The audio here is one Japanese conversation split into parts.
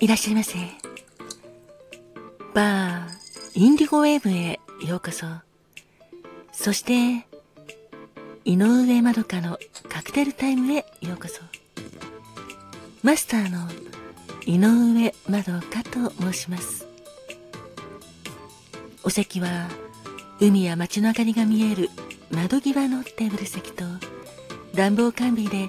いらっしゃいませ。バー、インディゴウェーブへようこそ。そして、井上まどかのカクテルタイムへようこそ。マスターの井上まどかと申します。お席は海や街の明かりが見える窓際のテーブル席と暖房完備で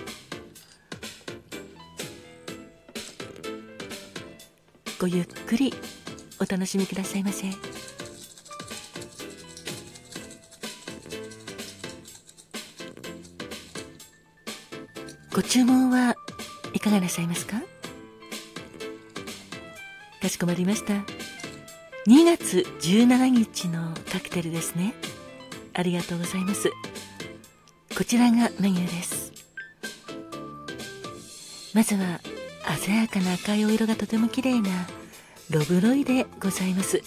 ごゆっくりお楽しみくださいませ。ご注文はいかがなさいますか？かしこまりました。2月17日のカクテルですね。ありがとうございます。こちらがメニューです。まずは鮮やかな赤いお色がとても綺麗なロブロイでございます。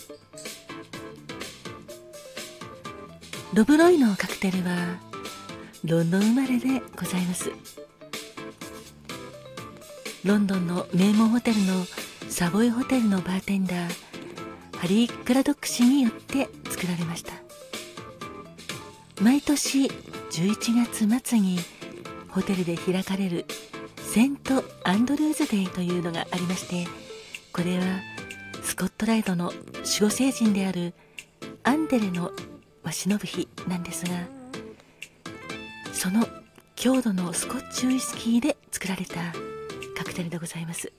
ロブロイのカクテルはロンドン生まれでございます。ロンドンの名門ホテルのサボイホテルのバーテンダーハリー・クラドック氏によって作られました。毎年11月末にホテルで開かれるセント・アンドルーズ・デイというのがありましてこれはスコットランドの守護聖人であるアンデレを偲ぶ日なんですがその郷土のスコッチウイスキーで作られたカクテルでございます。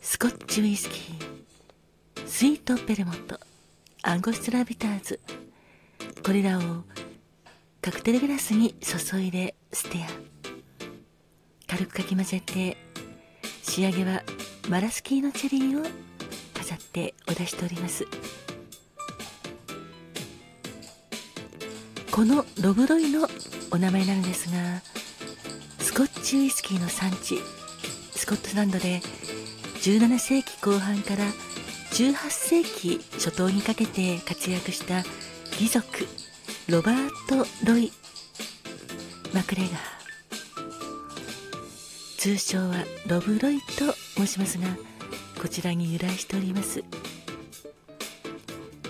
スコッチウイスキースイートベルモットアンゴストラビターズこれらをカクテルグラスに注いでステア軽くかき混ぜて仕上げはマラスキーのチェリーを飾ってお出しております。このロブロイのお名前なのですがスコッチウイスキーの産地スコットランドで17世紀後半から18世紀初頭にかけて活躍した貴族。ロバート・ロイ・マクレガー通称はロブロイと申しますがこちらに由来しております。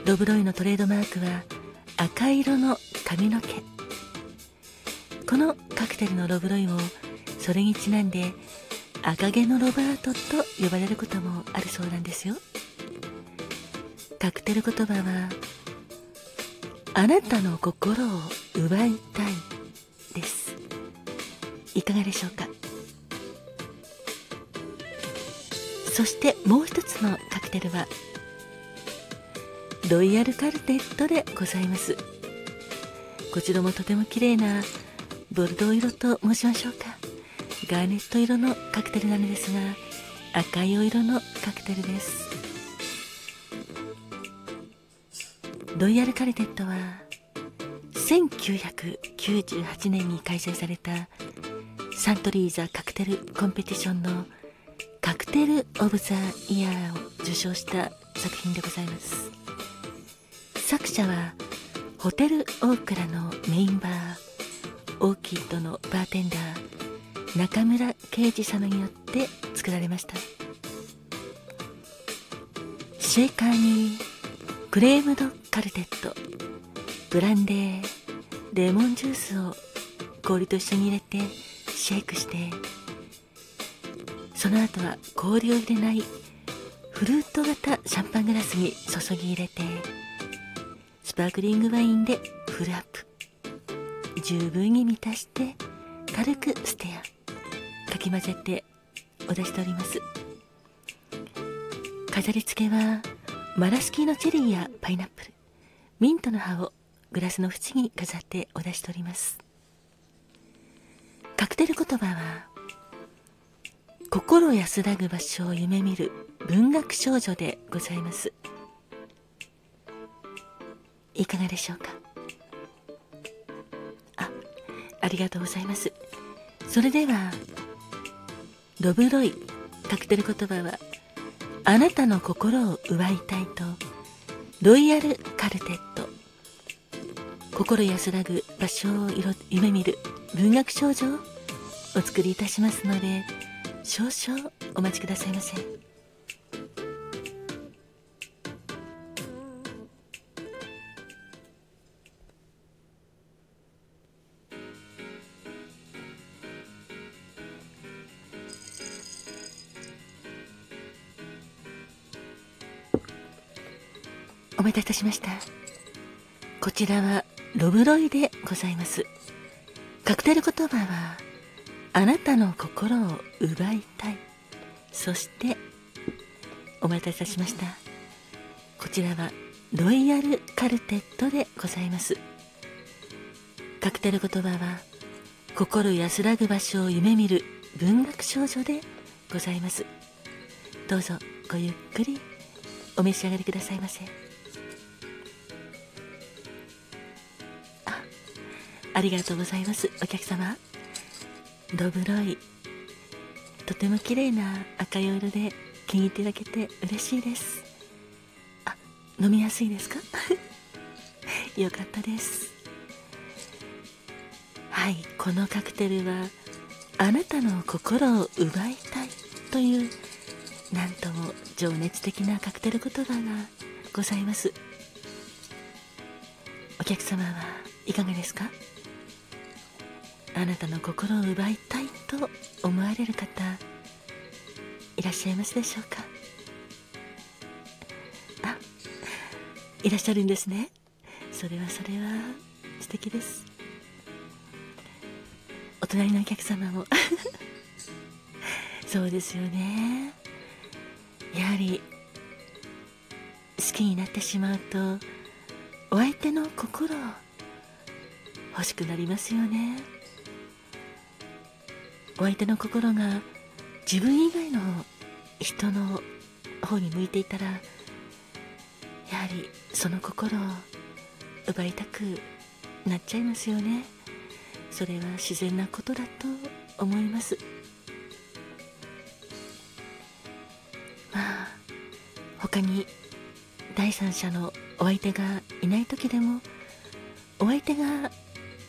ロブロイのトレードマークは赤色の髪の毛。このカクテルのロブロイもそれにちなんで赤毛のロバートと呼ばれることもあるそうなんですよ。カクテル言葉はあなたの心を奪いたいです。いかがでしょうか？そしてもう一つのカクテルはロイヤルカルテットでございます。こちらもとても綺麗なボルドー色と申しましょうか。ガーネット色のカクテルなのですが赤いお色のカクテルです。ロイヤルカルテットは1998年に開催されたサントリーザカクテルコンペティションのカクテル・オブ・ザ・イヤーを受賞した作品でございます。作者はホテル・オークラのメインバーオーキッドのバーテンダー中村圭司様によって作られました。シェイカーにクレームドカルテット。ブランデーレモンジュースを氷と一緒に入れてシェイクして。その後は氷を入れないフルート型シャンパングラスに注ぎ入れて。スパークリングワインでフルアップ。十分に満たして軽くステア。かき混ぜてお出しております。飾り付けはマラスキーのチェリーやパイナップルミントの葉をグラスの縁に飾ってお出しております。カクテル言葉は心安らぐ場所を夢見る文学少女でございます。いかがでしょうか？あありがとうございます。それではロブロイカクテル言葉はあなたの心を奪いたいとロイヤルカルテット心安らぐ場所を夢見る文学少女をお作りいたしますので少々お待ちくださいませ。お待たせいたしました。こちらはロブロイでございます。カクテル言葉はあなたの心を奪いたい。そしてお待たせいたしました。こちらはロイヤルカルテットでございます。カクテル言葉は心安らぐ場所を夢見る文学少女でございます。どうぞごゆっくりお召し上がりくださいませ。りがとうございます。お客様。ロブロイとても綺麗な赤い色で気に入っていただけて嬉しいです。あ飲みやすいですか？よかったです。はいこのカクテルはあなたの心を奪いたいというなんとも情熱的なカクテル言葉がございます。お客様はいかがですか？あなたの心を奪いたいと思われる方いらっしゃいますでしょうか？あいらっしゃるんですね。それはそれは素敵です。お隣のお客様も。そうですよね。やはり好きになってしまうとお相手の心を欲しくなりますよね。お相手の心が自分以外の人の方に向いていたらやはりその心を奪いたくなっちゃいますよね。それは自然なことだと思います。まあ他に第三者のお相手がいない時でもお相手が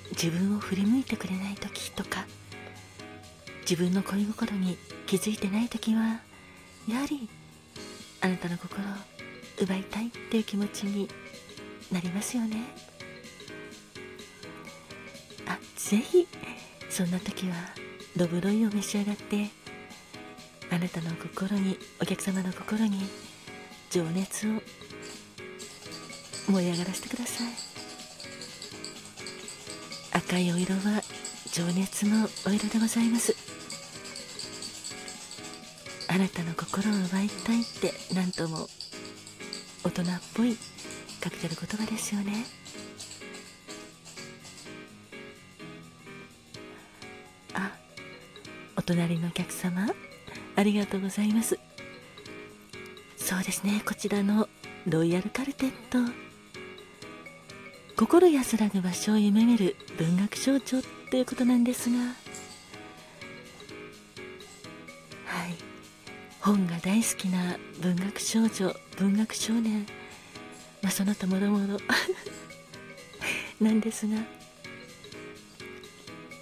自分を振り向いてくれない時とか自分の恋心に気づいてない時はやはりあなたの心を奪いたいっていう気持ちになりますよね。あぜひそんな時はロブロイを召し上がってあなたの心にお客様の心に情熱を燃え上がらせてください。赤いお色は情熱のお色でございます。あなたの心を奪いたいって何とも大人っぽいカクテル言葉ですよね。あお隣のお客様ありがとうございます。そうですねこちらのロイヤルカルテット。心安らぐ場所を夢見る文学少女ということなんですが。本が大好きな文学少女文学少年。まあその他もろもろ。なんですが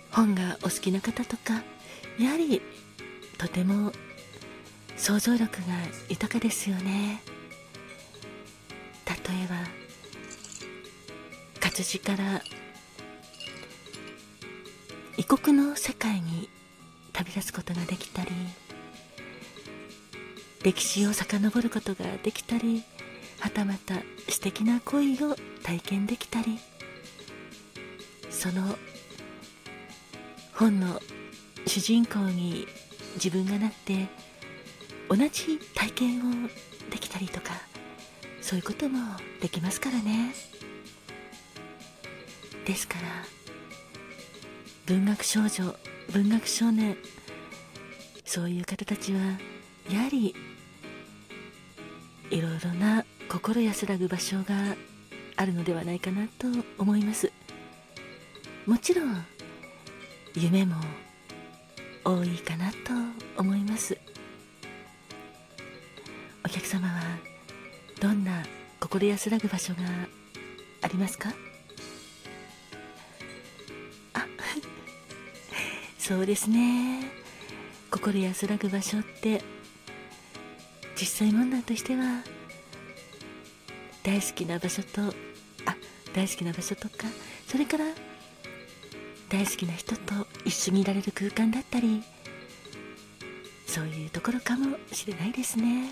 本がお好きな方とかやはりとても想像力が豊かですよね。例えば活字から異国の世界に旅立つことができたり歴史を遡ることができたりはたまた素敵な恋を体験できたりその本の主人公に自分がなって同じ体験をできたりとかそういうこともできますからね。ですから文学少女文学少年そういう方たちはやはりいろいろな心安らぐ場所があるのではないかなと思います。もちろん夢も多いかなと思います。お客様はどんな心安らぐ場所がありますか？あそうですね。心安らぐ場所って実際問題としては大好きな場所とあ大好きな場所とかそれから大好きな人と一緒にいられる空間だったりそういうところかもしれないですね。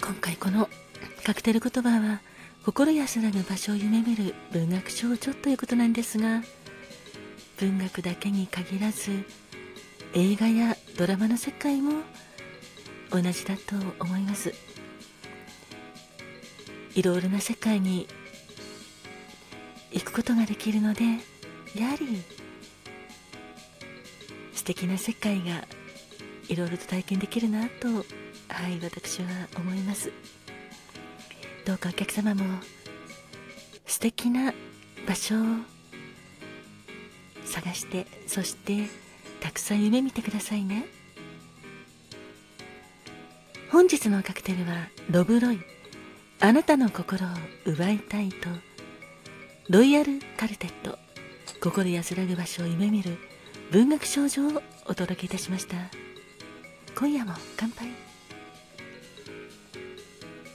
今回このカクテル言葉は心安らぐ場所を夢見る文学少女ということなんですが文学だけに限らず映画やドラマの世界も同じだと思います。いろいろな世界に行くことができるのでやはり素敵な世界がいろいろと体験できるなとはい私は思います。どうかお客様も素敵な場所を探してそしてたくさん夢見てくださいね。本日のカクテルはロブロイ。あなたの心を奪いたいと。ロイヤルカルテット。心安らぐ場所を夢見る文学少女をお届けいたしました。今夜も乾杯。